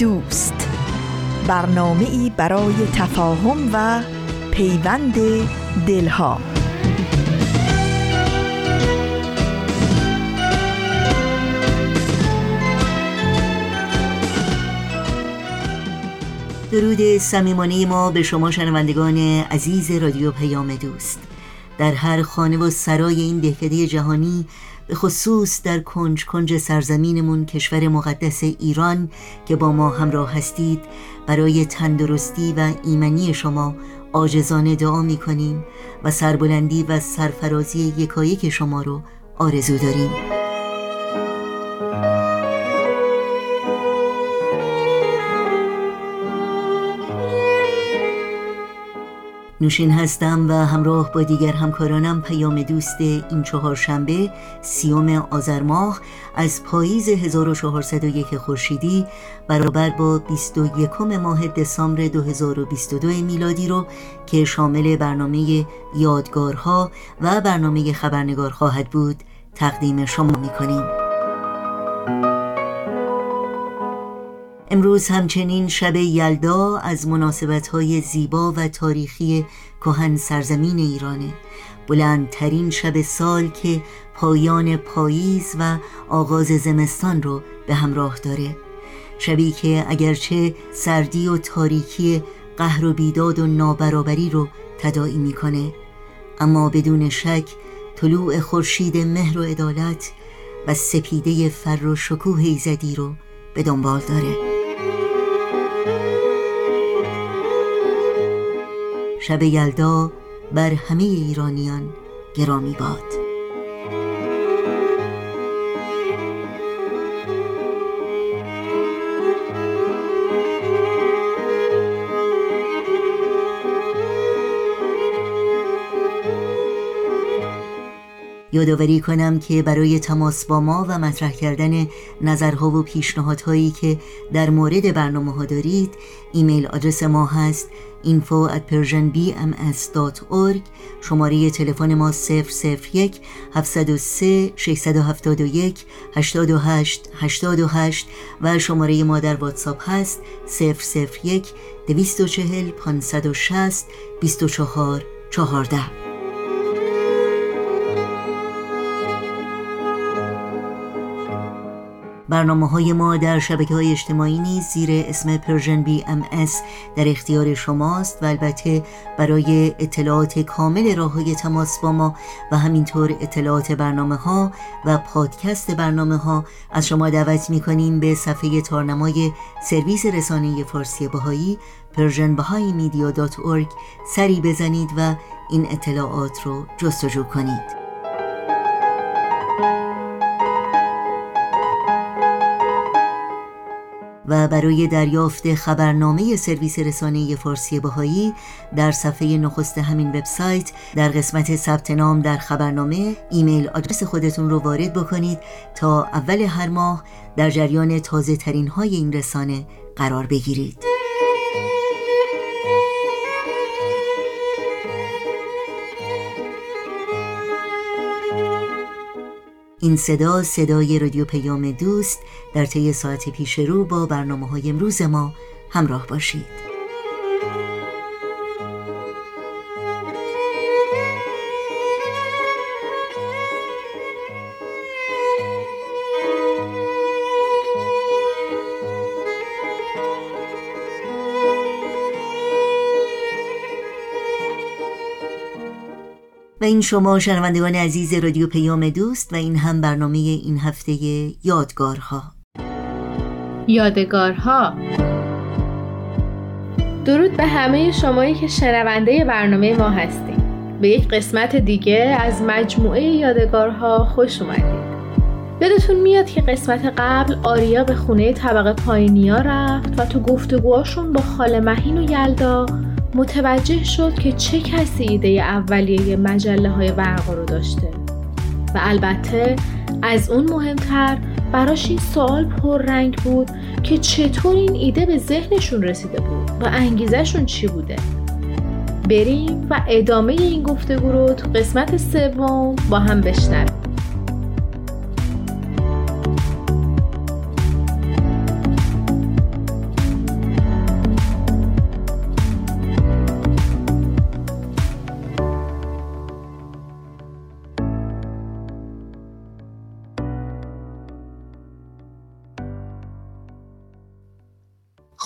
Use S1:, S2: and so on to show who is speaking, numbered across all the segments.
S1: دوست. برنامه ای برای تفاهم و پیوند دلها.
S2: درود صمیمانه ما به شما شنوندگان عزیز رادیو پیام دوست. در هر خانه و سرای این دهکده جهانی به خصوص در کنج کنج سرزمینمون کشور مقدس ایران که با ما همراه هستید. برای تندرستی و ایمنی شما آجزانه دعا می کنیم و سربلندی و سرفرازی یکایک شما رو آرزو داریم. نوشین هستم و همراه با دیگر همکارانم پیام دوست این چهارشنبه سیوم آذر ماه از پاییز 1401 خورشیدی برابر با 21 ماه دسامبر 2022 میلادی رو که شامل برنامه یادگارها و برنامه خبرنگار خواهد بود تقدیم شما می‌کنیم. امروز همچنین شب یلدا از های زیبا و تاریخی کهن سرزمین ایرانه. بلندترین شب سال که پایان پاییز و آغاز زمستان رو به همراه داره. شبی که اگرچه سردی و تاریکی قهر و بیداد و نابرابری رو تداعی می‌کنه اما بدون شک طلوع خورشید مهر و عدالت و سپیده فر و شکوه ایزدی رو به دنبال داره. شب یلدا بر همه ایرانیان گرامی باد. یادآوری کنم که برای تماس با ما و مطرح کردن نظرها و پیشنهادهایی که در مورد برنامه ها دارید ایمیل آدرس ما هست info at persianbms.org شماره تلفن ما 001 703 671 828 828 و شماره ما در واتساپ هست 001 240 560 24 14 برنامه های ما در شبکه های اجتماعی نیز زیر اسم Persian BM در اختیار شماست و البته برای اطلاعات کامل راه های تماس با ما و همینطور اطلاعات برنامه ها و پادکست برنامه ها از شما دعوت می کنیم به صفحه تارنمای سرویس رسانه فارسی بهایی Persian Bahai سری بزنید و این اطلاعات رو جستجو کنید. و برای دریافت خبرنامه سرویس رسانه فارسی بهایی در صفحه نخست همین وبسایت در قسمت ثبت نام در خبرنامه ایمیل آدرس خودتون رو وارد بکنید تا اول هر ماه در جریان تازه ترین های این رسانه قرار بگیرید. این صدا صدای رادیو پیام دوست در طی ساعت پیش رو با برنامه های امروز ما همراه باشید. این شما شنوندگان عزیز رادیو پیام دوست و این هم برنامه این هفته یادگارها.
S3: یادگارها. درود به همه شمایی که شنونده برنامه ما هستیم. به یک قسمت دیگه از مجموعه یادگارها خوش اومدید. یادتون میاد که قسمت قبل آریا به خونه طبقه پایینیا رفت و تو گفتگوهاشون با خاله مهین و یلدا متوجه شد که چه کسی ایده اولیه مجله های رو داشته. و البته از اون مهمتر براش این سوال پررنگ بود که چطور این ایده به ذهنشون رسیده بود و انگیزشون چی بوده. بریم و ادامه این گفتگو رو تو قسمت سوم با هم بشنویم.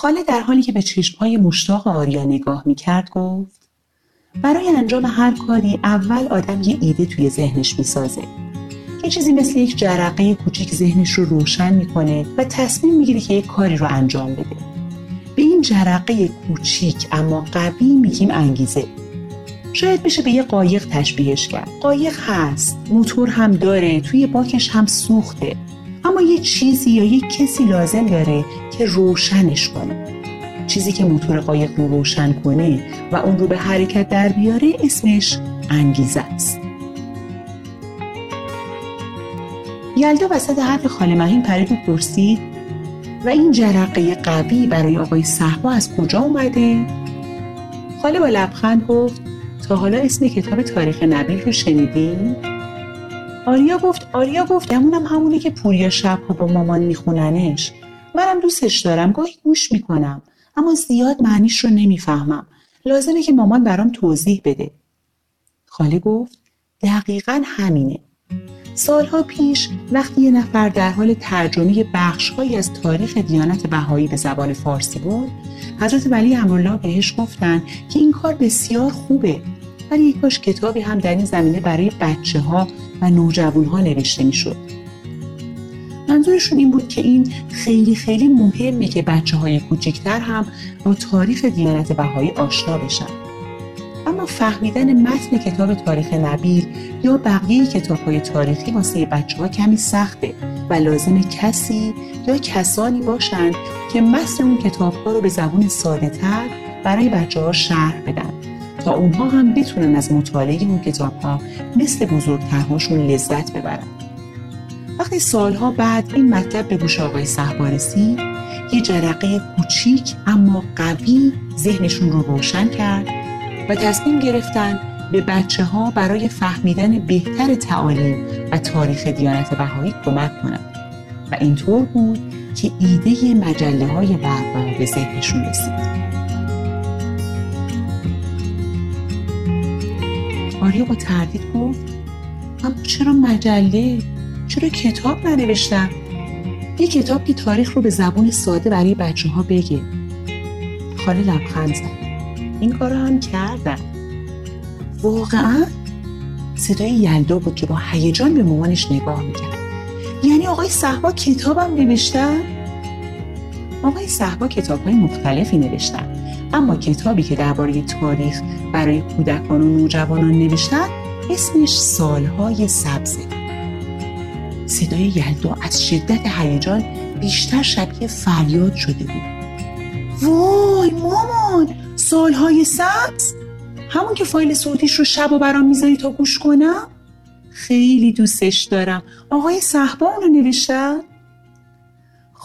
S4: خاله در حالی که به چشمهای مشتاق آریا نگاه می‌کرد گفت برای انجام هر کاری اول آدم یه ایده توی ذهنش می‌سازه یه چیزی مثل یک جرقه کوچیک ذهنش رو روشن می‌کنه و تصمیم می‌گیره که یک کاری رو انجام بده. به این جرقه کوچیک اما قوی میگیم انگیزه. شاید بشه به یه قایق تشبیهش کرد. قایق هست موتور هم داره توی باکش هم سوخته. اما یه چیزی یا یک کسی لازم داره که روشنش کنه چیزی که موتور قایق رو روشن کنه و اون رو به حرکت در بیاره اسمش انگیزه است یلدا وسط حرف خاله مهین پرید و پرسید و این جرقه قوی برای آقای صحبا از کجا اومده؟ خاله با لبخند گفت تا حالا اسم کتاب تاریخ نبیل رو شنیدی؟ آریا گفت آریا گفت گمونم همونی که پوریا شبها با مامان میخوننش. منم دوستش دارم گاهی گوش می‌کنم اما زیاد معنیش رو نمی‌فهمم. لازمه که مامان برام توضیح بده. خاله گفت دقیقا همینه. سالها پیش وقتی یه نفر در حال ترجمه بخشهایی از تاریخ دیانت بهایی به زبان فارسی بود حضرت ولی امرالله بهش گفتن که این کار بسیار خوبه ولی کاش کتابی هم در این زمینه برای بچه ها و نوجوان ها نوشته می‌شد. منظورشون این بود که این خیلی خیلی مهمه که بچه های کوچکتر هم با تاریخ دیانت بهایی آشنا بشن. اما فهمیدن متن کتاب تاریخ نبیل یا بقیه کتاب های تاریخی واسه بچه ها کمی سخته و لازم کسی یا کسانی باشند که متن اون کتاب ها رو به زبون ساده تر برای بچه ها شرح بدن تا اونها هم بتونن از مطالعه اون کتاب ها مثل بزرگترهاشون لذت ببرن. وقتی سالها بعد این مطلب به گوش آقای صحبا رسید یه جرقه کوچیک اما قوی ذهنشون رو روشن کرد و تصمیم گرفتن به بچه ها برای فهمیدن بهتر تعالیم و تاریخ دیانت بهایی کمک کنند و اینطور بود که ایده مجله های به ذهنشون رسید. آریا با تردید گفت اما چرا مجله؟ چرا کتاب ننوشتم؟ یه کتاب که تاریخ رو به زبون ساده برای بچه ها بگه. خاله لبخند زد. این کار هم کردم واقعا صدای یلدا بود که با هیجان به مامانش نگاه می‌کرد. یعنی آقای صحبا کتابم نوشتن؟ آقای صحبا کتاب های مختلفی نوشتن. اما کتابی که درباره تاریخ برای کودکان و نوجوانان نوشتن اسمش سالهای سبزه. صدای یلدا از شدت هیجان بیشتر شبیه فریاد شده بود. وای مامان سالهای سبز؟ همون که فایل صوتیش رو شب و برام می‌ذاری تا گوش کنم؟ خیلی دوستش دارم. آقای صحبا اونو نوشتن؟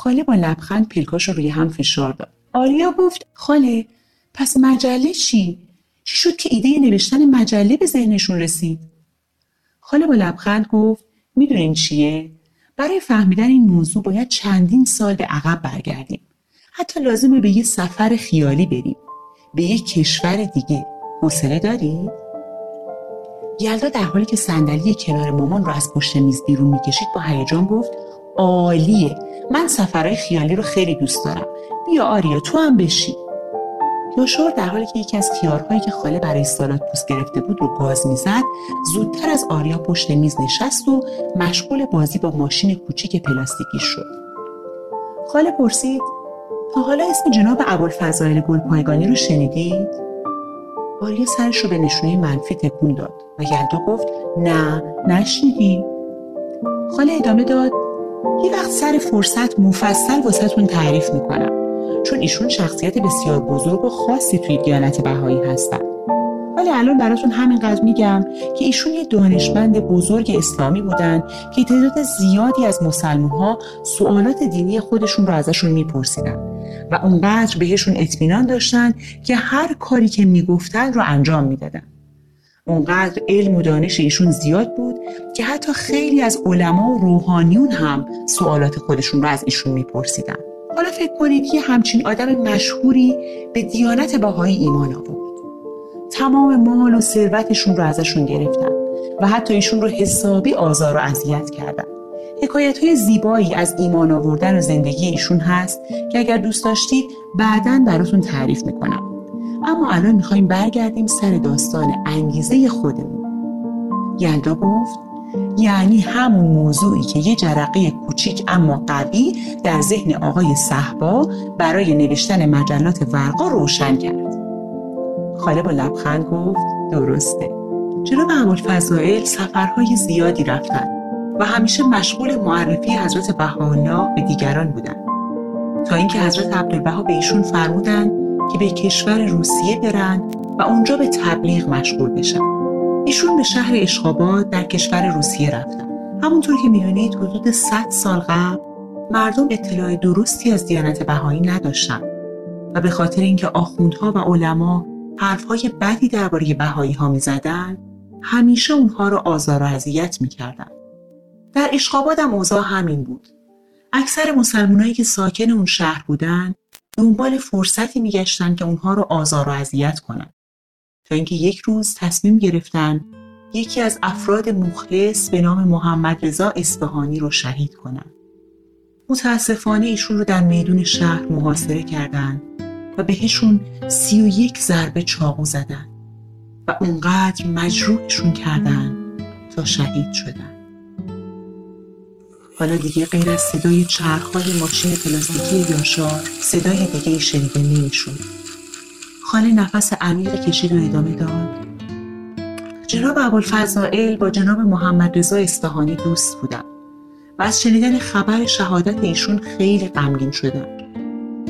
S4: خاله با لبخند پیلکاش رو روی هم فشار داد آریا گفت خاله پس مجله چی؟ چی شد که ایده نوشتن مجله به ذهنشون رسید؟ خاله با لبخند گفت می‌دونین چیه؟ برای فهمیدن این موضوع باید چندین سال به عقب برگردیم. حتی لازمه به یه سفر خیالی بریم. به یه کشور دیگه. حوصله داری؟ یلدا در حالی که صندلی کنار مامان رو از پشت میز بیرون می‌کشید با هیجان گفت عالیه من سفرهای خیالی رو خیلی دوست دارم. بیا آریا تو هم بشی یاشار در حالی که یکی از خیارهایی که خاله برای سالات پوست گرفته بود رو گاز می‌زد زودتر از آریا پشت میز نشست و مشغول بازی با ماشین کوچیک پلاستیکی شد. خاله پرسید تا حالا اسم جناب ابوالفضائل گلپایگانی رو شنیدید؟ آریا سرش رو به نشونه منفی تکون داد. و یلدا گفت نه نشنیدیم. خاله ادامه داد یه وقت سر فرصت مفصل واسهتون تعریف می‌کنم. چون ایشون شخصیت بسیار بزرگ و خاصی توی دیانت بهایی هستن. ولی الان براتون همینقدر میگم که ایشون یه دانشمند بزرگ اسلامی بودن که تعداد زیادی از مسلمان ها سوالات دینی خودشون رو ازشون میپرسیدن و اونقدر بهشون اطمینان داشتن که هر کاری که می‌گفتن رو انجام می‌دادن. اونقدر علم و دانش ایشون زیاد بود که حتی خیلی از علما و روحانیون هم سوالات خودشون رو از ایشون میپرسیدن. حالا فکر کنید یه همچین آدم مشهوری به دیانت بهایی ایمان آورد. تمام مال و ثروتشون رو ازشون گرفتن و حتی ایشون رو حسابی آزار و اذیت کردن. حکایت های زیبایی از ایمان آوردن و زندگی ایشون هست که اگر دوست داشتید بعدا براتون تعریف می‌کنم. اما الان می‌خوایم برگردیم سر داستان انگیزه خودمون. یلدا گفت؟ یعنی همون موضوعی که یه جرقه کوچیک اما قوی در ذهن آقای صحبا برای نوشتن مجلات ورقا روشن کرد. خاله با لبخند گفت درسته. جناب ابوالفضائل سفرهای زیادی رفتن و همیشه مشغول معرفی حضرت بهاءالله به دیگران بودن؟ تا اینکه حضرت عبدالبها به ایشون فرمودن که به کشور روسیه برن و اونجا به تبلیغ مشغول بشن. ایشون به شهر اشخاباد در کشور روسیه رفتن. همونطور که می‌دونید حدود 100 سال قبل مردم اطلاع درستی از دیانت بهایی نداشتن. و به خاطر اینکه آخوندها و علما حرفهای بدی درباره بهایی ها می‌زدن همیشه اونها رو آزار و اذیت می‌کردن. در اشخاباد هم اوضاع همین بود. اکثر مسلمانایی که ساکن اون شهر بودن دنبال فرصتی میگشتن که اونها رو آزار و اذیت کنن. تا اینکه یک روز تصمیم گرفتن یکی از افراد مخلص به نام محمد رضا اصفهانی رو شهید کنن. متاسفانه ایشون رو در میدون شهر محاصره کردند و بهشون سی و یک ضربه چاقو زدن و اونقدر مجروحشون کردن تا شهید شدن. حالا دیگه غیر از صدای چرخهای ماشین پلاستیکی یاشار صدای دیگه شنیده نمی‌شد. خاله نفس عمیق کشید و ادامه داد. جناب ابوالفضائل با جناب محمد رضا اصفهانی دوست بودن و از شنیدن خبر شهادت ایشون خیلی غمگین شدن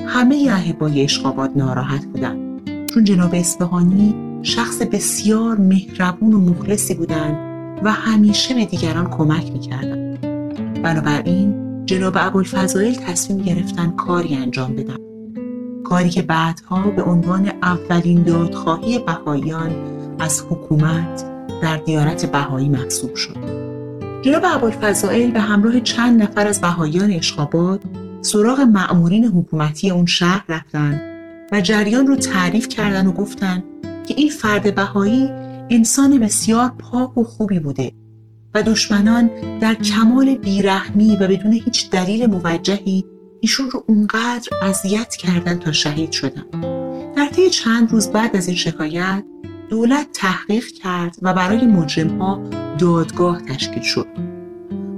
S4: همه احبای اشقابات ناراحت بودن چون جناب اصفهانی شخص بسیار مهربون و مخلصی بودند و همیشه به دیگران کمک می‌کردن بنابراین جناب ابوالفضائل تصمیم گرفتن کاری انجام بدن. کاری که بعدها به عنوان اولین دادخواهی بهاییان از حکومت در دیانت بهایی محسوب شد. جناب ابوالفضائل به همراه چند نفر از بهاییان اشخابات سراغ مأمورین حکومتی اون شهر رفتن و جریان رو تعریف کردن و گفتن که این فرد بهایی انسان بسیار پاک و خوبی بوده. و دشمنان در کمال بیرحمی و بدون هیچ دلیل موجهی ایشون رو اونقدر اذیت کردن تا شهید شدن. در طی چند روز بعد از این شکایت دولت تحقیق کرد و برای مجرم ها دادگاه تشکیل شد.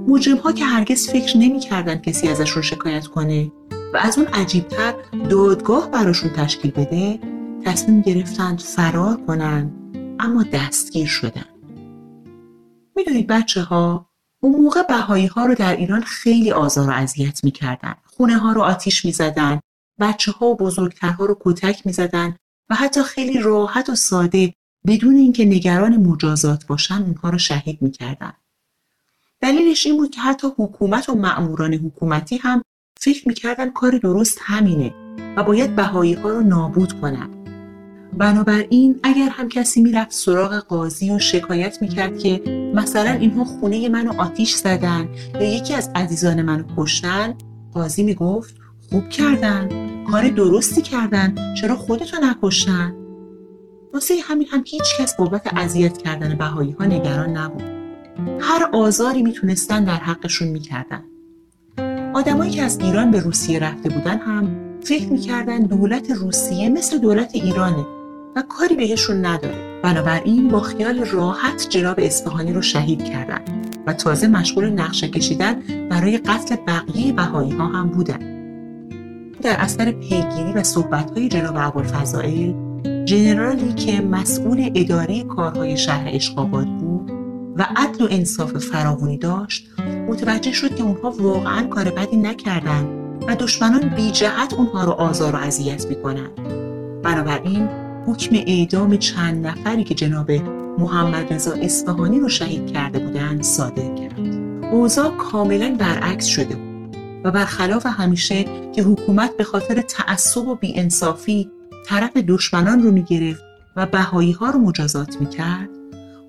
S4: مجرم ها که هرگز فکر نمی کردن کسی ازشون شکایت کنه و از اون عجیبتر دادگاه براشون تشکیل بده تصمیم گرفتند فرار کنن اما دستگیر شدن. می‌دونید بچه ها اون موقع بهایی ها رو در ایران خیلی آزار و اذیت می‌کردن. خونه ها رو آتیش می‌زدن بچه ها و بزرگترها رو کتک می‌زدن و حتی خیلی راحت و ساده بدون اینکه نگران مجازات باشن اونها رو شهید می‌کردن. دلیلش این بود که حتی حکومت و مأموران حکومتی هم فکر می‌کردن کار درست همینه و باید بهایی ها رو نابود کنن. بنابراین اگر هم کسی می‌رفت سراغ قاضی و شکایت می‌کرد که مثلا اینها خونه منو آتیش زدن یا یکی از عزیزان منو کشتن قاضی می‌گفت خوب کردن کار درستی کردن چرا خودتو نکشتن؟ واسه همین هم هیچ کس بابت اذیت کردن بهایی ها نگران نبود. هر آزاری می‌تونستن در حقشون می‌کردن. آدمایی که از ایران به روسیه رفته بودن هم فکر می‌کردن دولت روسیه مثل دولت ایرانه. و کاری بهشون نداره. بنابراین با خیال راحت جناب اصفهانی رو شهید کردن و تازه مشغول نقشه کشیدن برای قتل بقیه بهایی ها هم بودن. در اثر پیگیری و صحبت های جناب ابوالفضائل جنرالی که مسئول اداره کارهای شهر اشقاباد بود و عدل و انصاف فراوانی داشت متوجه شد که اونها واقعا کار بدی نکردن و دشمنان بی جهت اونها رو آزار و اذیت می‌کنن. بنابراین حکم اعدام چند نفری که جناب محمد رضا اصفهانی رو شهید کرده بودند صادر کرد. اوضاع کاملا برعکس شده بود و برخلاف همیشه که حکومت به خاطر تعصب و بیانصافی طرف دشمنان رو می‌گرفت و بهایی ها رو مجازات می‌کرد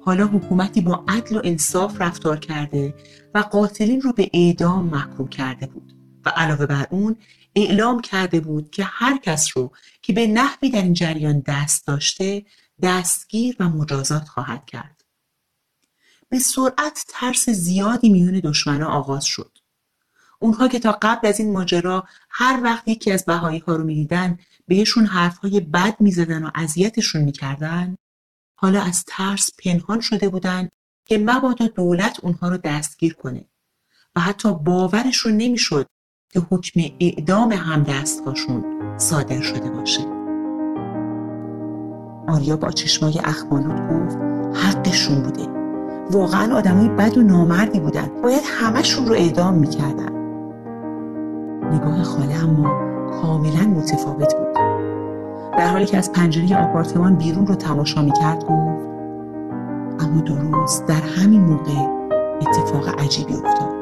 S4: حالا حکومتی با عدل و انصاف رفتار کرده و قاتلین رو به اعدام محکوم کرده بود. و علاوه بر اون اعلام کرده بود که هر کس رو که به نحوی در این جریان دست داشته دستگیر و مجازات خواهد کرد. به سرعت ترس زیادی میون دشمنا آغاز شد. اونها که تا قبل از این ماجرا هر وقت یکی از بهایی ها رو می‌دیدن بهشون حرفهای بد می‌زدن و اذیتشون می‌کردن حالا از ترس پنهان شده بودن که مبادا دولت اونها رو دستگیر کنه و حتی باورشون نمی‌شد که حکم اعدام همدستهاشون صادر شده باشه. آریا با چشمای اخمالود گفت حقشون بوده. واقعا آدمای بد و نامردی بودن. باید همهشون رو اعدام می‌کردن. نگاه خاله اما کاملا متفاوت بود. در حالی که از پنجره آپارتمان بیرون رو تماشا می‌کرد گفت اما درست در همین موقع اتفاق عجیبی افتاد.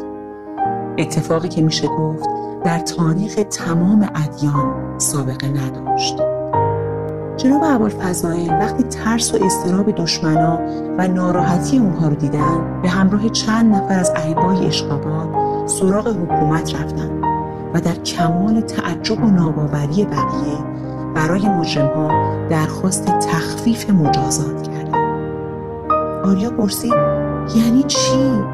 S4: اتفاقی که میشه گفت در تاریخ تمام ادیان سابقه نداشت جناب ابوالفضائل وقتی ترس و استراب دشمنا و ناراحتی اونها رو دیدن به همراه چند نفر از احبای اشقاباد سراغ حکومت رفتن و در کمال تعجب و ناباوری بقیه برای مجرمها درخواست تخفیف مجازات کردن آریا پرسید یعنی چی؟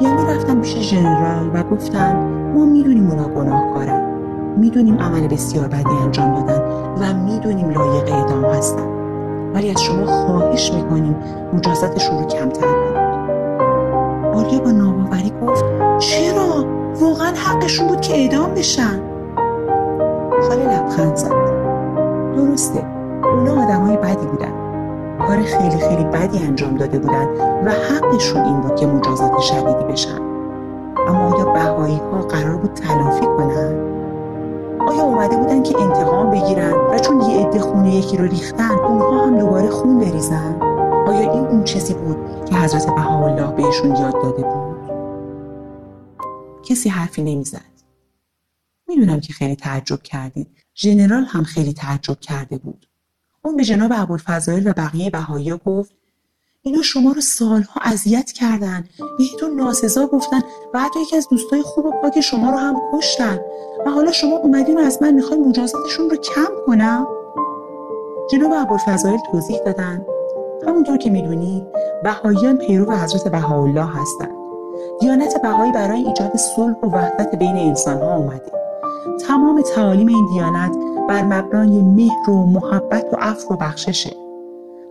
S4: یعنی رفتن پیش ژنرال و گفتن ما می‌دونیم اونا گناهکارن. می‌دونیم عمل بسیار بدی انجام دادن و می‌دونیم لایق اعدام هستن. ولی از شما خواهش می‌کنیم مجازاتشون رو کمتر کنید. آریا با ناباوری گفت چرا؟ واقعا حقشون بود که اعدام بشن. خاله لبخند زد. درسته اونا آدمای بدی بودن. کار خیلی خیلی بدی انجام داده بودن و حقشون این بود که مجازات شدیدی بشن اما آیا بهایی ها قرار بود تلافی کنن؟ آیا اومده بودن که انتقام بگیرن و چون یه عده خونه یکی رو ریختن اونها هم دوباره خون بریزن؟ آیا این اون چیزی بود که حضرت بهاءالله بهشون یاد داده بود؟ کسی حرفی نمی‌زد. می‌دونم که خیلی تعجب کردید. ژنرال هم خیلی تعجب کرده بود. اون به جناب ابوالفضائل و بقیه بهایی گفت اینا شما رو سالها اذیت کردن. بهتون ناسزا گفتن و حتی یکی از دوستای خوب و پاک شما رو هم کشتن. و حالا شما اومدین و از من می‌خواین مجازاتشون رو کم کنم؟ جناب ابوالفضائل توضیح دادن. همونطور که می‌دونید بهاییان پیرو حضرت بهاءالله هستند دیانت بهایی برای ایجاد صلح و وحدت بین انسانها اومده. تمام تعالیم این دیانت بر مبنای مهر و محبت و عفو و بخششه.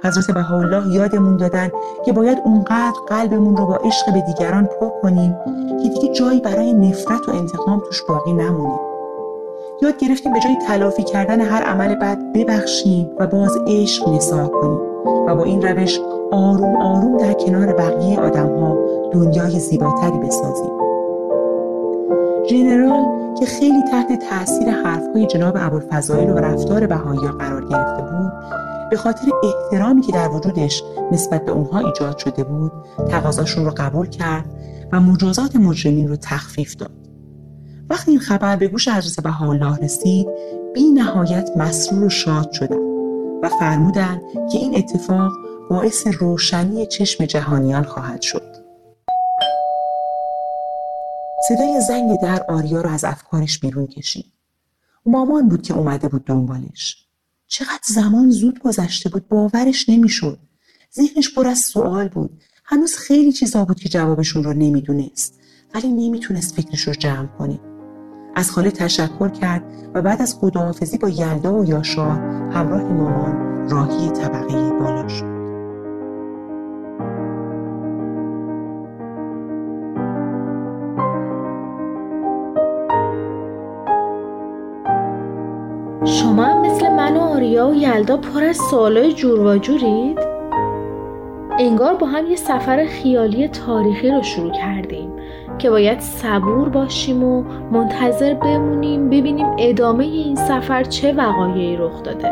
S4: حضرت بهاءالله یادمون دادن که باید اونقدر قلبمون رو با عشق به دیگران پر کنیم که دیگه جایی برای نفرت و انتقام توش باقی نمونه یاد گرفتیم به جای تلافی کردن هر عمل بد ببخشیم و باز عشق نثار کنیم و با این روش آروم آروم در کنار بقیه آدم ها دنیای زیباتری بسازیم. ژنرال که خیلی تحت تاثیر حرفهای جناب ابوالفضائل و رفتار بهایی قرار گرفته بود به خاطر احترامی که در وجودش نسبت به اونها ایجاد شده بود تقاضاشون رو قبول کرد و مجازات مجرمین رو تخفیف داد. وقتی این خبر به گوش حضرت بهاءالله رسید بی نهایت مسرور و شاد شدن و فرمودند که این اتفاق باعث روشنی چشم جهانیان خواهد شد. صدای زنگ در آریا رو از افکارش بیرون کشید. مامان بود که اومده بود دنبالش. چقدر زمان زود گذشته بود باورش نمی‌شد. ذهنش پر از سوال بود. هنوز خیلی چیزا بود که جوابشون رو نمی‌دونست ولی نمی‌تونست فکرش رو جمع کنه. از خاله تشکر کرد و بعد از خداحافظی با یلدا و یاشار همراه مامان راهی طبقه بالا شد.
S3: شما هم مثل من و آریا و یلدا پر از سوالای جور و جورید؟ انگار با هم یه سفر خیالی تاریخی رو شروع کردیم که باید صبور باشیم و منتظر بمونیم ببینیم ادامه این سفر چه وقایعی رخ داده.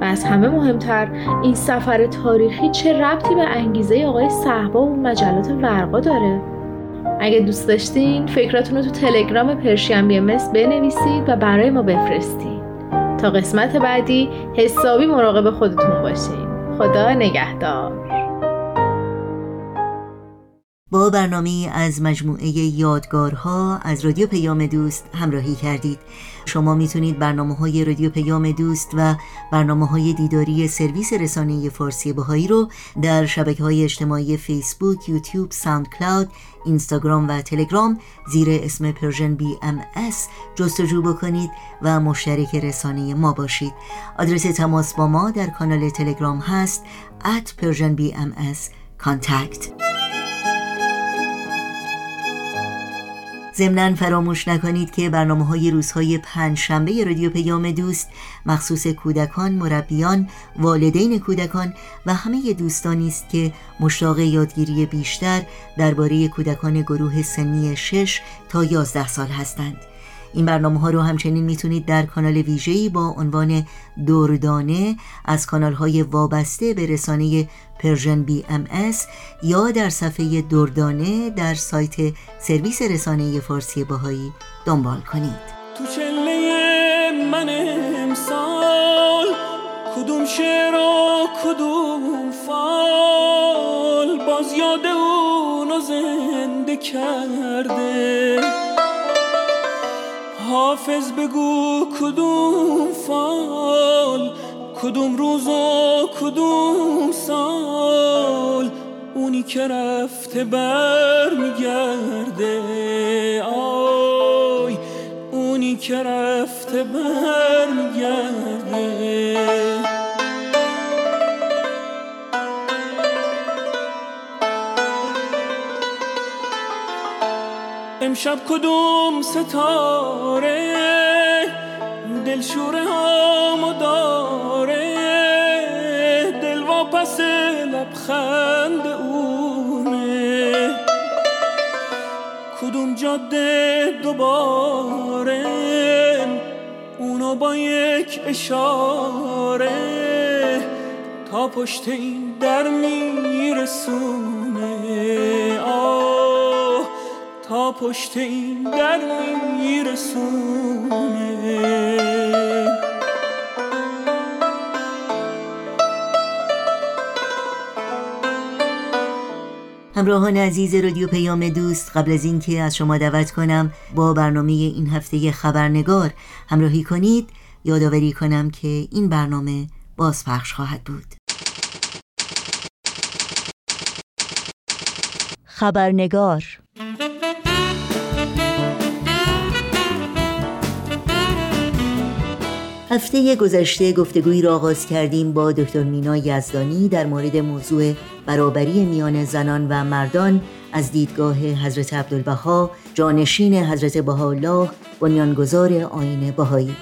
S3: و از همه مهمتر این سفر تاریخی چه ربطی به انگیزه آقای صحبا و مجلات ورقا داره؟ اگه دوست داشتین فکراتون رو تو تلگرام پرشین بی بنویسید و برای ما بفرستید. تا قسمت بعدی حسابی مراقب خودتون باشین. خدا نگهدار.
S2: با برنامه از مجموعه یادگارها از رادیو پیام دوست همراهی کردید. شما می‌تونید برنامه های رادیو پیام دوست و برنامه های دیداری سرویس رسانه فارسی بهایی رو در شبکه های اجتماعی فیسبوک، یوتیوب، ساوند کلاود، اینستاگرام و تلگرام زیر اسم Persian BMS جستجو بکنید و مشترک رسانه ما باشید. آدرس تماس با ما در کانال تلگرام هست at Persian BMS contact ضمنا فراموش نکنید که برنامه های روزهای پنج شنبه رادیو پیام دوست مخصوص کودکان، مربیان، والدین کودکان و همه دوستانی است که مشتاق یادگیری بیشتر درباره کودکان گروه سنی 6 تا 11 سال هستند. این برنامه ها رو همچنین می‌تونید در کانال ویژه‌ای با عنوان دردانه از کانال های وابسته به رسانه Persian BMS یا در صفحه دردانه در سایت سرویس رسانه فارسی بهایی دنبال کنید.
S5: تو چله من امسال کدوم شعر و کدوم فال باز یاد اونو زنده کرده. حافظ بگو کدوم فال کدوم روز و کدوم سال. اونی که رفته بر میگرده آی. اونی که رفته بر میگرده امشب کدوم ستاره دلشوره ها داره؟ دل واپس لبخند اونه. کدوم جاده دوباره اونو با یک اشاره تا پشت این در میرسونه؟ تا پشت این در میرسونه.
S2: همراهان عزیز رادیو پیام دوست قبل از اینکه از شما دعوت کنم با برنامه این هفته خبرنگار همراهی کنید. یادآوری کنم که این برنامه بازپخش خواهد بود. خبرنگار هفته گذشته گفتگویی را آغاز کردیم با دکتر مینا یزدانی در مورد موضوع برابری میان زنان و مردان از دیدگاه حضرت عبدالبها جانشین حضرت بهاءالله بنیانگذار آین بهایی.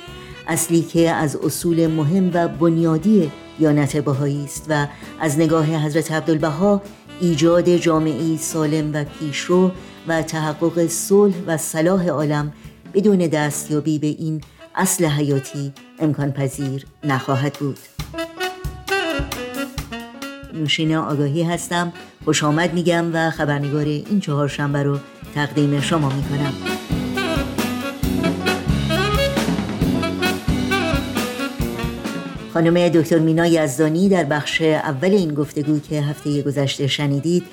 S2: اصلی که از اصول مهم و بنیادی دیانت بهایی است و از نگاه حضرت عبدالبها ایجاد جامعه سالم و پیشرو و تحقق صلح و صلاح عالم بدون دستیابی به این اصل حیاتی امکان پذیر نخواهد بود. نوشین آگاهی هستم خوش آمد میگم و خبرنگار این چهار شنبه رو تقدیم شما می‌کنم. خانم دکتر مینا یزدانی در بخش اول این گفتگو که هفته گذشته شنیدید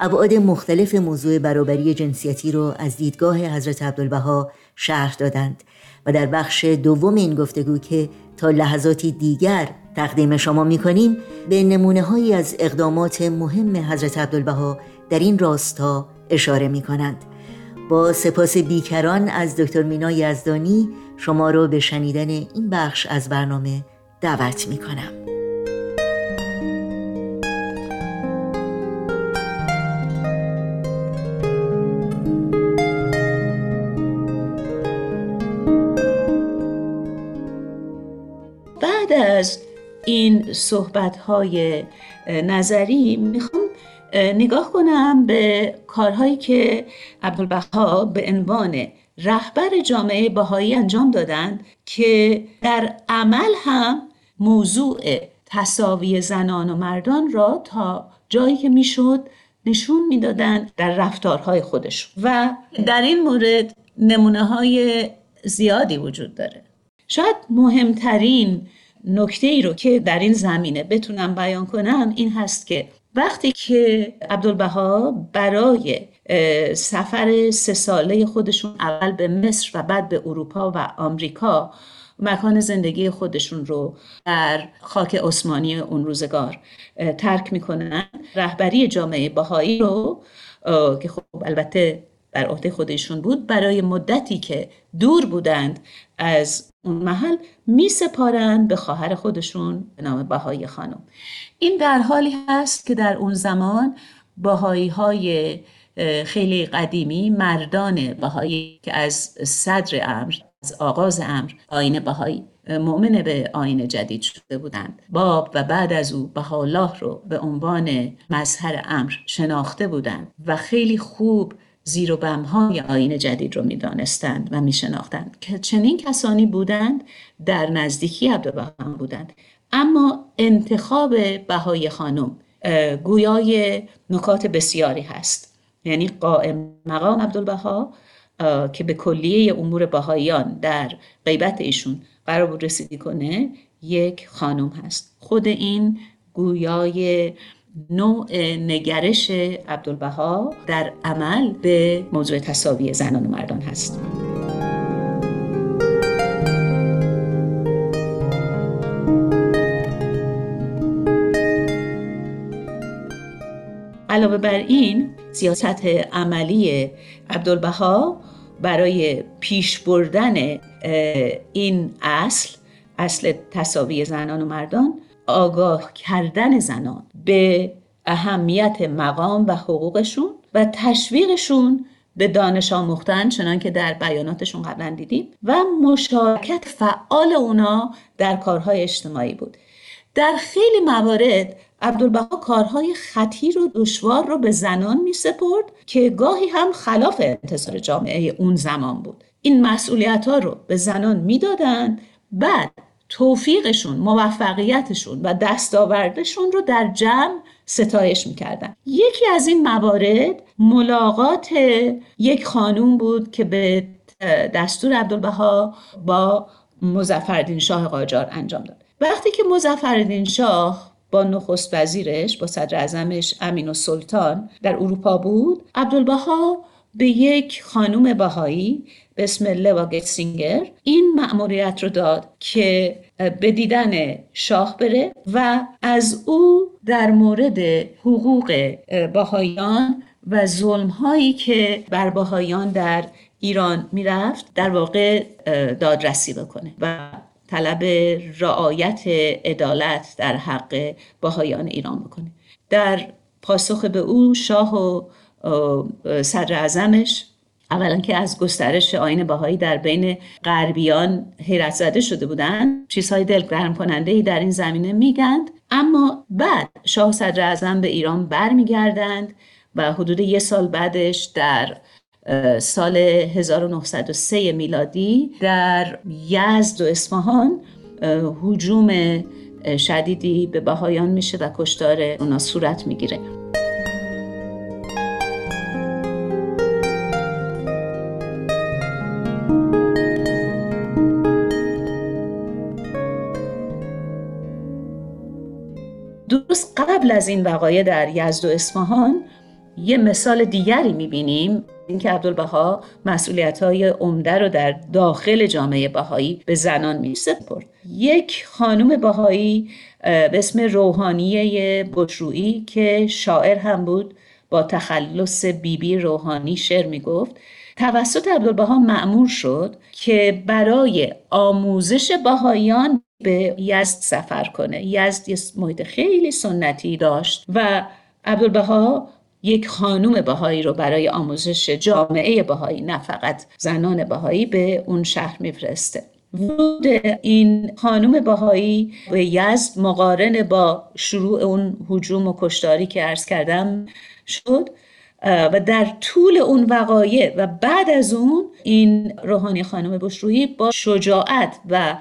S2: ابعاد مختلف موضوع برابری جنسیتی رو از دیدگاه حضرت عبدالبها شرح دادند. و در بخش دوم این گفتگو که تا لحظاتی دیگر تقدیم شما می کنیم به نمونه هایی از اقدامات مهم حضرت عبدالبها در این راستا اشاره می کنند با سپاس بیکران از دکتر مینا یزدانی شما را به شنیدن این بخش از برنامه دعوت می کنم
S6: این صحبت های نظری می‌خوام نگاه کنم به کارهایی که عبدالبها به عنوان رهبر جامعه بهایی انجام دادند که در عمل هم موضوع تصاوی زنان و مردان را تا جایی که می‌شد نشون می‌دادند در رفتارهای خودشون. و در این مورد نمونه های زیادی وجود داره. شاید مهمترین نکته ای رو که در این زمینه بتونم بیان کنم این هست که وقتی که عبدالبها برای سفر سه ساله خودشون اول به مصر و بعد به اروپا و آمریکا مکان زندگی خودشون رو در خاک عثمانی اون روزگار ترک می‌کنن رهبری جامعه بهایی رو که خب البته بر عهده خودشون بود برای مدتی که دور بودند از اون محل می سپارند به خواهر خودشون به نام بهایی خانم. این در حالی هست که در اون زمان بهایی های خیلی قدیمی مردان بهایی که از صدر امر از آغاز امر آین بهایی مؤمن به آین جدید شده بودند. باب و بعد از او بهاءالله رو به عنوان مظهر امر شناخته بودند و خیلی خوب زیر و بمهای آین جدید رو می‌دانستند و میشناختند که چنین کسانی بودند در نزدیکی عبدالبها بودند. اما انتخاب بهای خانم گویای نکات بسیاری هست. یعنی قائم مقام عبدالبها که به کلیه امور بهاییان در غیبت ایشون قرار بود رسیدی کنه یک خانم هست. خود این گویای نوع نگرش عبدالبها در عمل به موضوع تصاوی زنان و مردان هست. علاوه بر این سیاست عملی عبدالبها برای پیش بردن این اصل اصل تصاوی زنان و مردان آگاه کردن زنان به اهمیت مقام و حقوقشون و تشویقشون به دانش آموختن چنان که در بیاناتشون قبلا دیدیم و مشارکت فعال اونا در کارهای اجتماعی بود. در خیلی موارد عبدالبها کارهای خطیر و دشوار رو به زنان می سپرد که گاهی هم خلاف انتظار جامعه اون زمان بود. این مسئولیت ها رو به زنان می‌دادند بعد توفیقشون موفقیتشون و دستاوردشون رو در جمع ستایش می‌کردن. یکی از این موارد ملاقات یک خانوم بود که به دستور عبدالبها با مزفردین شاه قاجار انجام داد. وقتی که مزفردین شاه با نخست وزیرش با صدر ازمش امین و سلطان در اروپا بود عبدالبها به یک خانوم بهایی به اسم لوا گتسینگر این مأموریت رو داد که به دیدن شاه بره و از او در مورد حقوق بهاییان و ظلم هایی که بر بهاییان در ایران می‌رفت در واقع دادرسی بکنه و طلب رعایت عدالت در حق بهایان ایران بکنه. در پاسخ به او شاه و صدر اعظمش اولا که از گسترش آین باهایی در بین غربیان حیرت زده شده بودند چیزهای دلگرم کننده ای در این زمینه میگند. اما بعد شاه صدر اعظم به ایران برمیگردند و حدود یه سال بعدش در سال 1903 میلادی در یزد و اصفهان حجوم شدیدی به بهایان میشه و کشتار اونا صورت می‌گیره. قبل از این وقایع در یزد و اصفهان یه مثال دیگری می‌بینیم. اینکه عبدالبها مسئولیت های عمده رو در داخل جامعه بهایی به زنان می سپرد یک خانم بهایی به اسم روحانیه بشرویی که شاعر هم بود با تخلص بیبی بی روحانی شعر می گفت توسط عبدالبها معمور شد که برای آموزش بهاییان به یزد سفر کنه. یزد یه محیط خیلی سنتی داشت و عبدالبها یک خانوم بهایی رو برای آموزش جامعه بهایی نه فقط زنان بهایی به اون شهر میفرسته. ورود این خانم باهایی به یزد مقارن با شروع اون حجوم و کشتاری که عرض کردم شد. و در طول اون وقایع و بعد از اون این روحانی خانم بشرویی با شجاعت و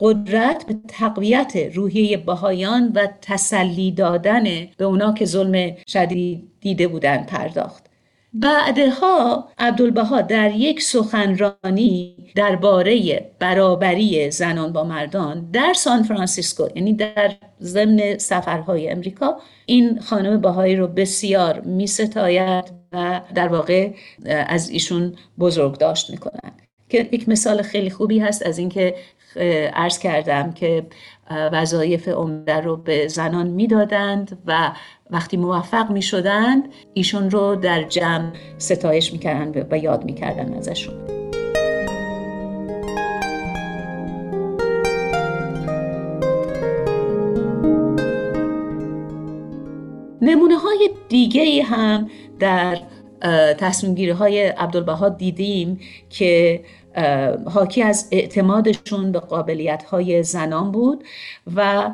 S6: قدرت به تقویت روحیه بهایان و تسلی دادن به اونا که ظلم شدید دیده بودن پرداخت. بعدها عبدالبها در یک سخنرانی درباره برابری زنان با مردان در سان فرانسیسکو یعنی در ضمن سفرهای امریکا این خانم بهایی رو بسیار می ستاید و در واقع از ایشون بزرگ داشت می‌کنن که یک مثال خیلی خوبی هست از اینکه عرض کردم که وظایف عمده رو به زنان می‌دادند و وقتی موفق می شدند ایشون رو در جمع ستایش می‌کردن و یاد می‌کردن ازشون. نمونه های دیگه هم در تصمیم گیری های عبدالبها دیدیم که حاکی از اعتمادشون به قابلیت های زنان بود و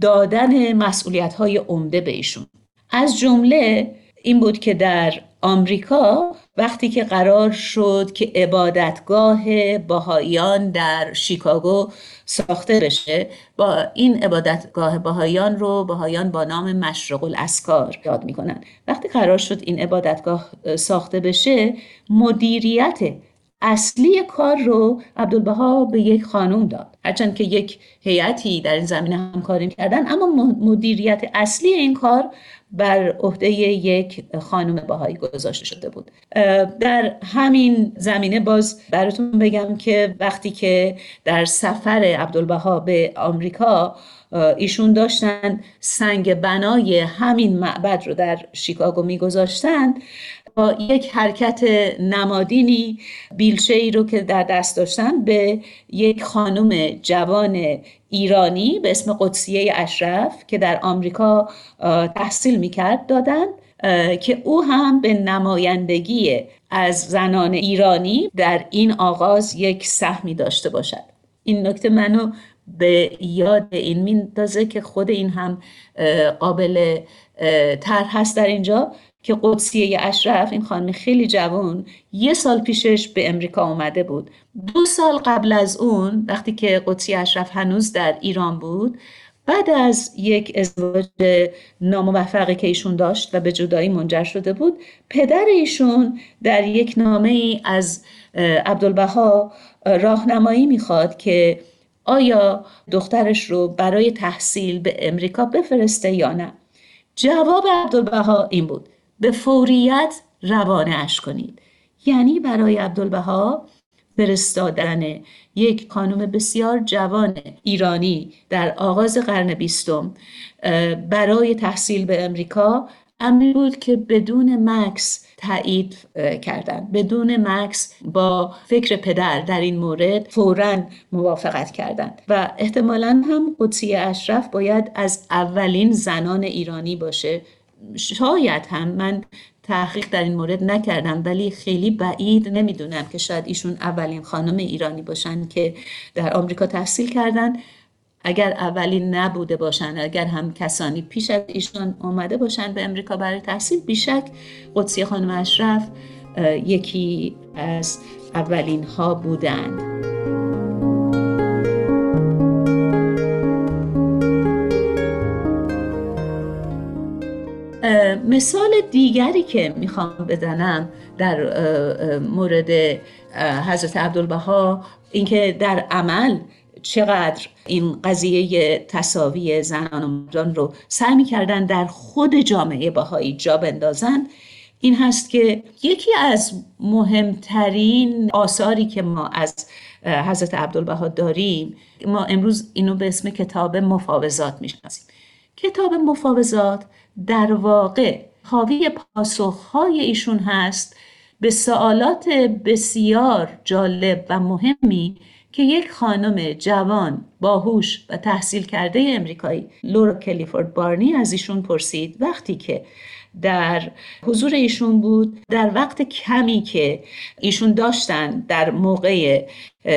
S6: دادن مسئولیت های عمده به ایشون. از جمله این بود که در آمریکا وقتی که قرار شد که عبادتگاه باهایان در شیکاگو ساخته بشه با این عبادتگاه باهایان رو باهایان با نام مشرق الاسکار یاد می‌کنن. وقتی قرار شد این عبادتگاه ساخته بشه مدیریت اصلی کار رو عبدالبها به یک خانوم داد. هرچند که یک هیئتی در این زمینه همکاری کردن اما مدیریت اصلی این کار بر عهده یک خانم باهایی گذاشته شده بود. در همین زمینه باز براتون بگم که وقتی که در سفر عبدالبها به آمریکا ایشون داشتن سنگ بنای همین معبد رو در شیکاگو میگذاشتند با یک حرکت نمادینی بیلچه ای رو که در دست داشتن به یک خانم جوان ایرانی به اسم قدسیه اشرف که در آمریکا تحصیل می‌کرد دادن که او هم به نمایندگی از زنان ایرانی در این آغاز یک سهمی داشته باشد. این نکته منو به یاد این میندازه که خود این هم قابل تر هست در اینجا که قدسیه اشرف این خانم خیلی جوان یه سال پیشش به امریکا اومده بود. دو سال قبل از اون وقتی که قدسیه اشرف هنوز در ایران بود بعد از یک ازدواج ناموفقی که ایشون داشت و به جدایی منجر شده بود پدر ایشون در یک نامه ای از عبدالبها راهنمایی می‌خواد که آیا دخترش رو برای تحصیل به امریکا بفرسته یا نه؟ جواب عبدالبها این بود. به فوریت اش کنید. یعنی برای عبدالبها فرستادن یک خانم بسیار جوان ایرانی در آغاز قرن بیستم برای تحصیل به امریکا امری بود که بدون مکس تایید کردن. بدون مکس با فکر پدر در این مورد فورا موافقت کردند و احتمالا هم قدسی اشرف باید از اولین زنان ایرانی باشه. شاید هم من تحقیق در این مورد نکردم ولی خیلی بعید نمی‌دونم که شاید ایشون اولین خانم ایرانی باشن که در آمریکا تحصیل کردن. اگر اولین نبوده باشن اگر هم کسانی پیش از ایشون آمده باشن به امریکا برای تحصیل بیشک قدسی خانم اشرف یکی از اولین ها بودند مثال دیگری که می‌خوام بزنم در مورد حضرت عبدالبها اینکه در عمل چقدر این قضیه تصاوی زنان و مردان رو سعی می‌کردن در خود جامعه باهایی جا بندازن این هست که یکی از مهمترین آثاری که ما از حضرت عبدالبها داریم ما امروز اینو به اسم کتاب مفاوضات می‌شناسیم. کتاب مفاوضات در واقع حاوی پاسخهای ایشون هست به سوالات بسیار جالب و مهمی که یک خانم جوان باهوش و تحصیل کرده امریکایی لورا کلیفورد بارنی از ایشون پرسید. وقتی که در حضور ایشون بود در وقت کمی که ایشون داشتن در موقع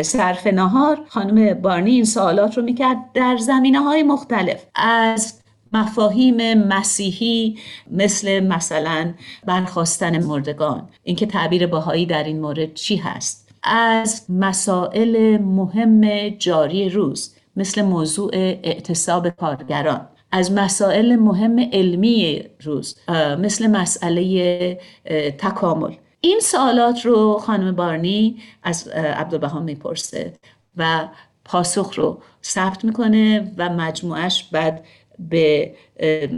S6: صرف نهار خانم بارنی این سوالات رو می‌کرد. در زمینه های مختلف از مفاهیم مسیحی مثل مثلا برخواستن مردگان. اینکه تعبیر باهایی در این مورد چی هست؟ از مسائل مهم جاری روز مثل موضوع اعتصاب کارگران. از مسائل مهم علمی روز مثل مسئله تکامل. این سوالات رو خانم بارنی از عبدالبها می‌پرسه و پاسخ رو ثبت می‌کنه و مجموعش بعد به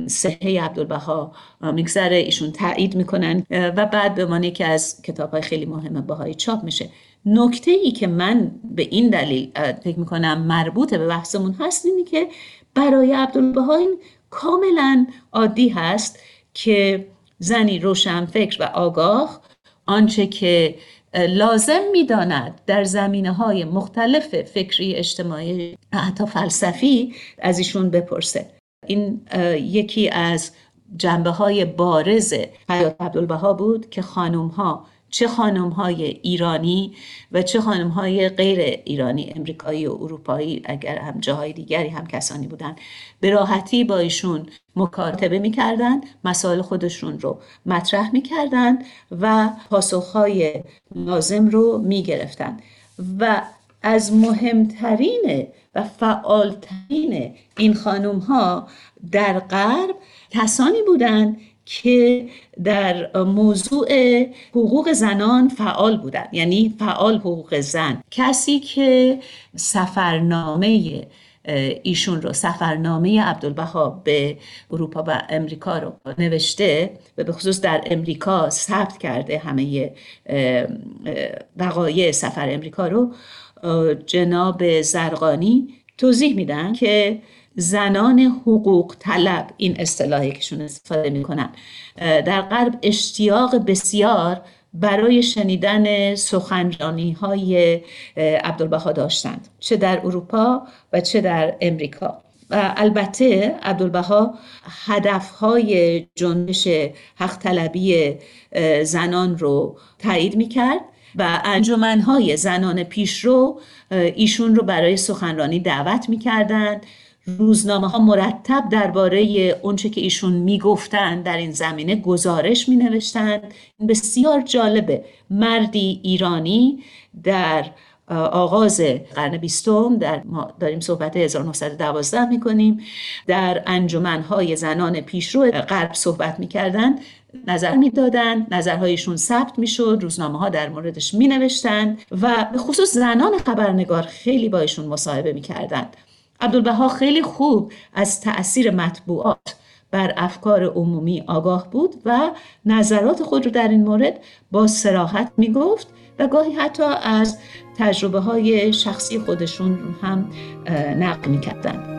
S6: صحه عبدالبها میگذره. ایشون تایید می‌کنن و بعد به معنی که از کتاب های خیلی مهم بهایی چاپ میشه. نکته ای که من به این دلیل فکر می‌کنم مربوط به بحثمون هست اینی که برای عبدالبها این کاملا عادی هست که زنی روشن فکر و آگاه آنچه که لازم می‌داند در زمینه های مختلف فکری اجتماعی حتی فلسفی از ایشون بپرسه. این یکی از جنبه های بارز حیات عبدالبها بود که خانوم ها چه خانم های ایرانی و چه خانم های غیر ایرانی امریکایی و اروپایی اگر هم جاهای دیگری هم کسانی بودن به راحتی با ایشون مکاتبه می‌کردن مسائل خودشون رو مطرح می‌کردن و پاسخهای لازم رو می‌گرفتن. و از مهمترین و فعالترین این خانوم ها در غرب کسانی بودند که در موضوع حقوق زنان فعال بودند یعنی فعال حقوق زن. کسی که سفرنامه ایشون رو سفرنامه عبدالبها به اروپا و امریکا رو نوشته و به خصوص در امریکا ثبت کرده همه وقایع سفر امریکا رو جناب زرقانی توضیح میدن که زنان حقوق طلب این اصطلاحی کهشون استفاده می‌کنن. در غرب اشتیاق بسیار برای شنیدن سخنرانی های عبدالبها داشتند. چه در اروپا و چه در امریکا. و البته عبدالبها هدفهای جنبش حق طلبی زنان رو تایید می‌کرد و انجمنهای زنان پیشرو ایشون رو برای سخنرانی دعوت می‌کردند. روزنامه ها مرتب درباره اونچه که ایشون می‌گفتند در این زمینه گزارش می نوشتند بسیار جالبه. مردی ایرانی در آغاز قرن بیستم در ما داریم صحبت 1912 می‌کنیم. در انجمنهای زنان پیشرو غرب صحبت می‌کردن نظر می‌دادند نظرهایشون ثبت می‌شد روزنامه ها در موردش می نوشتند و به خصوص زنان خبرنگار خیلی با ایشون مصاحبه می‌کردند عبدالبها خیلی خوب از تأثیر مطبوعات بر افکار عمومی آگاه بود و نظرات خود رو در این مورد با سراحت می گفت و گاهی حتی از تجربه های شخصی خودشون هم نقل می کردن.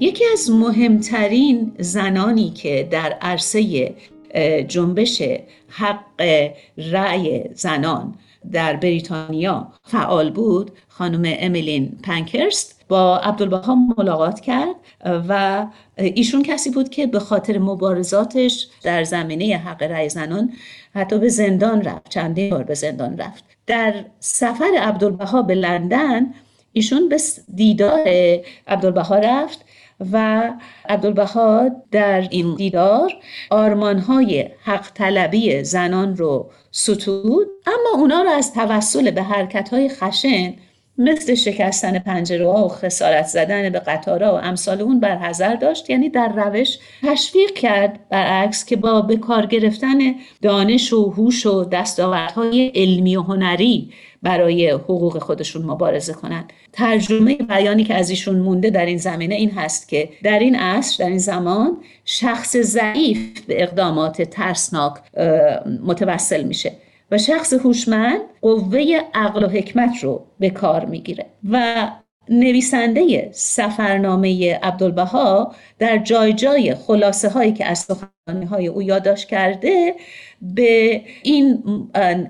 S6: یکی از مهمترین زنانی که در عرصه جنبش حق رأی زنان در بریتانیا فعال بود. خانم امیلین پنکرست با عبدالبها ملاقات کرد و ایشون کسی بود که به خاطر مبارزاتش در زمینه حق رأی زنان حتی به زندان رفت چندین بار به زندان رفت. در سفر عبدالبها به لندن ایشون به دیدار عبدالبها رفت و عبدالبها در این دیدار آرمانهای حق طلبی زنان رو ستود. اما اونا رو از توسل به حرکتهای خشن مثل شکستن پنجره ها و خسارت زدن به قطارها و امثال اون برحضر داشت. یعنی در روش تشویق کرد برعکس که با به کار گرفتن دانش و هوش و دستاوردهای علمی و هنری برای حقوق خودشون مبارزه کنند ترجمه بیانی که از ایشون مونده در این زمینه این هست که در این عصر در این زمان شخص ضعیف به اقدامات ترسناک متوسل میشه و شخص هوشمند قوه عقل و حکمت رو به کار می‌گیره. و نویسنده سفرنامه عبدالبها در جای جای خلاصه هایی که از سخنانی های او یادداشت کرده به این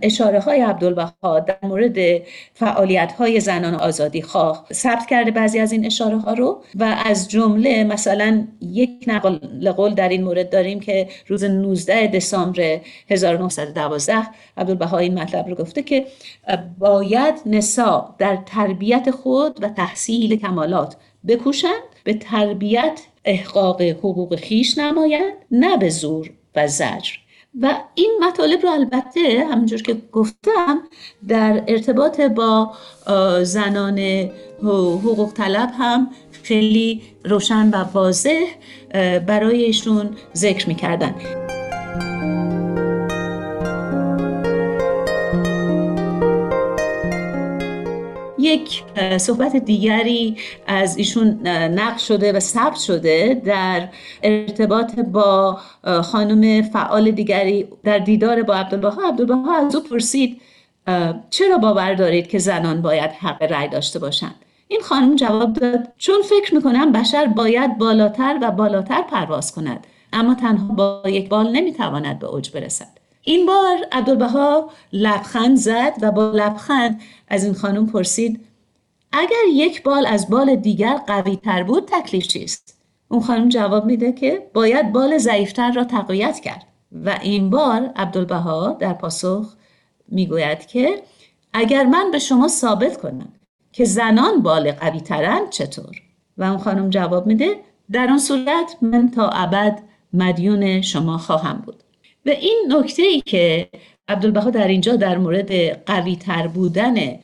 S6: اشاره های عبدالبها در مورد فعالیت های زنان آزادی خواه ثبت کرده بعضی از این اشاره ها رو و از جمله مثلا یک نقل قول در این مورد داریم که روز 19 دسامبر 1912 عبدالبها این مطلب رو گفته که باید نسا در تربیت خود و تحصیل کمالات بکوشند به تربیت احقاق حقوق خیش نمایند نه به زور و زجر. و این مطالب رو البته همونجور که گفتم در ارتباط با زنان حقوق طلب هم خیلی روشن و واضح برایشون ذکر می‌کردن. یک صحبت دیگری از ایشون نقل شده و ثبت شده در ارتباط با خانم فعال دیگری در دیدار با عبدالبها. عبدالبها از او پرسید چرا باور دارید که زنان باید حق رأی داشته باشند؟ این خانم جواب داد چون فکر می‌کنم بشر باید بالاتر و بالاتر پرواز کند اما تنها با یک بال نمی‌تواند به اوج برسد. این بار عبدالبها لبخند زد و با لبخند از این خانم پرسید اگر یک بال از بال دیگر قوی تر بود تکلیف چیست؟ اون خانم جواب میده که باید بال ضعیفتر را تقویت کرد و این بار عبدالبها در پاسخ می‌گوید که اگر من به شما ثابت کنم که زنان بال قوی ترند چطور؟ و اون خانم جواب میده در آن صورت من تا ابد مدیون شما خواهم بود و این نکته ای که عبدالبها در اینجا در مورد قوی تر بودن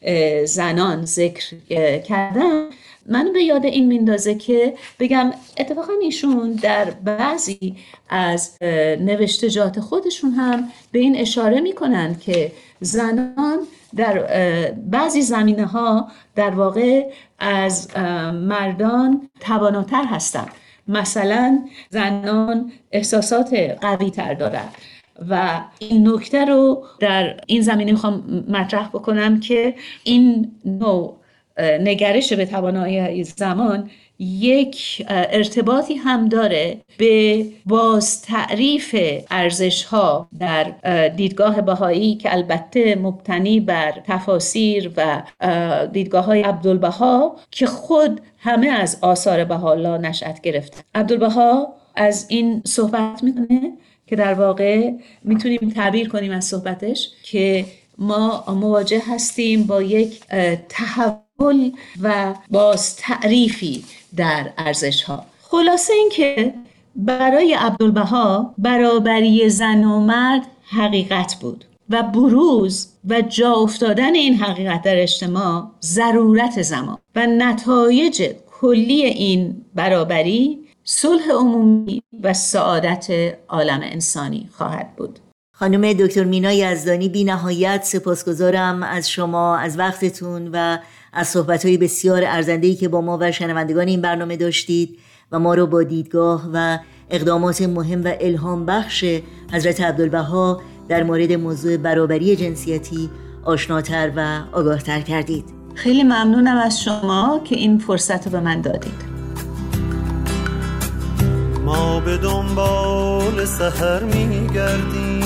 S6: زنان ذکر کردن من به یاد این میندازه که بگم اتفاقا ایشون در بعضی از نوشتجات خودشون هم به این اشاره می‌کنن که زنان در بعضی زمینه ها در واقع از مردان تواناتر هستند. مثلا زنان احساسات قوی تر دارند و این نکته رو در این زمینه می‌خوام مطرح بکنم که این نوع نگرش به توانایی زمان یک ارتباطی هم داره به باز تعریف ارزش ها در دیدگاه بهایی که البته مبتنی بر تفاسیر و دیدگاه های عبدالبها که خود همه از آثار بهاءالله نشأت گرفته. عبدالبها از این صحبت می‌کنه که در واقع می‌تونیم تعبیر کنیم از صحبتش که ما مواجه هستیم با یک تحول و باز تعریفی در ارزش ها خلاصه اینکه برای عبدالبها برابری زن و مرد حقیقت بود و بروز و جا افتادن این حقیقت در اجتماع ضرورت زمان و نتایج کلی این برابری صلح عمومی و سعادت عالم انسانی خواهد بود.
S2: خانم دکتر مینا یزدانی بی نهایت سپاسگزارم از شما از وقتتون و از صحبتهای بسیار ارزندهی که با ما و شنوندگان این برنامه داشتید و ما رو با دیدگاه و اقدامات مهم و الهام بخش حضرت عبدالبها در مورد موضوع برابری جنسیتی آشناتر و آگاهتر کردید.
S6: خیلی ممنونم از شما که این فرصت رو به من دادید.
S7: ما به دنبال سهر میگردیم.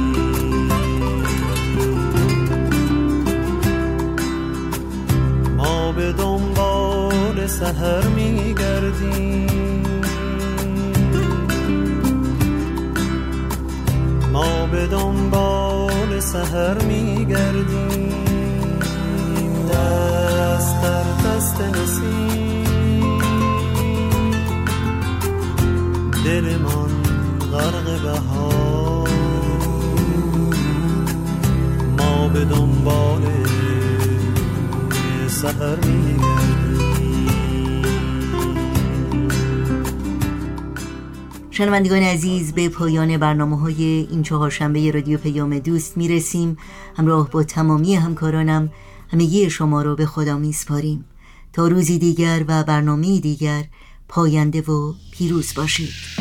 S7: به دنبال سهر میگردیم. ما به دنبال سهر میگردیم. دست در دست نسیم. دل من غرق بهار. ما به دنبال سهر
S2: شنوندگان عزیز به پایان برنامه های این چهارشنبه رادیو پیام دوست می‌رسیم. همراه با تمامی همکارانم همگی شما را به خدا میسپاریم. تا روزی دیگر و برنامه دیگر پاینده و پیروز باشید.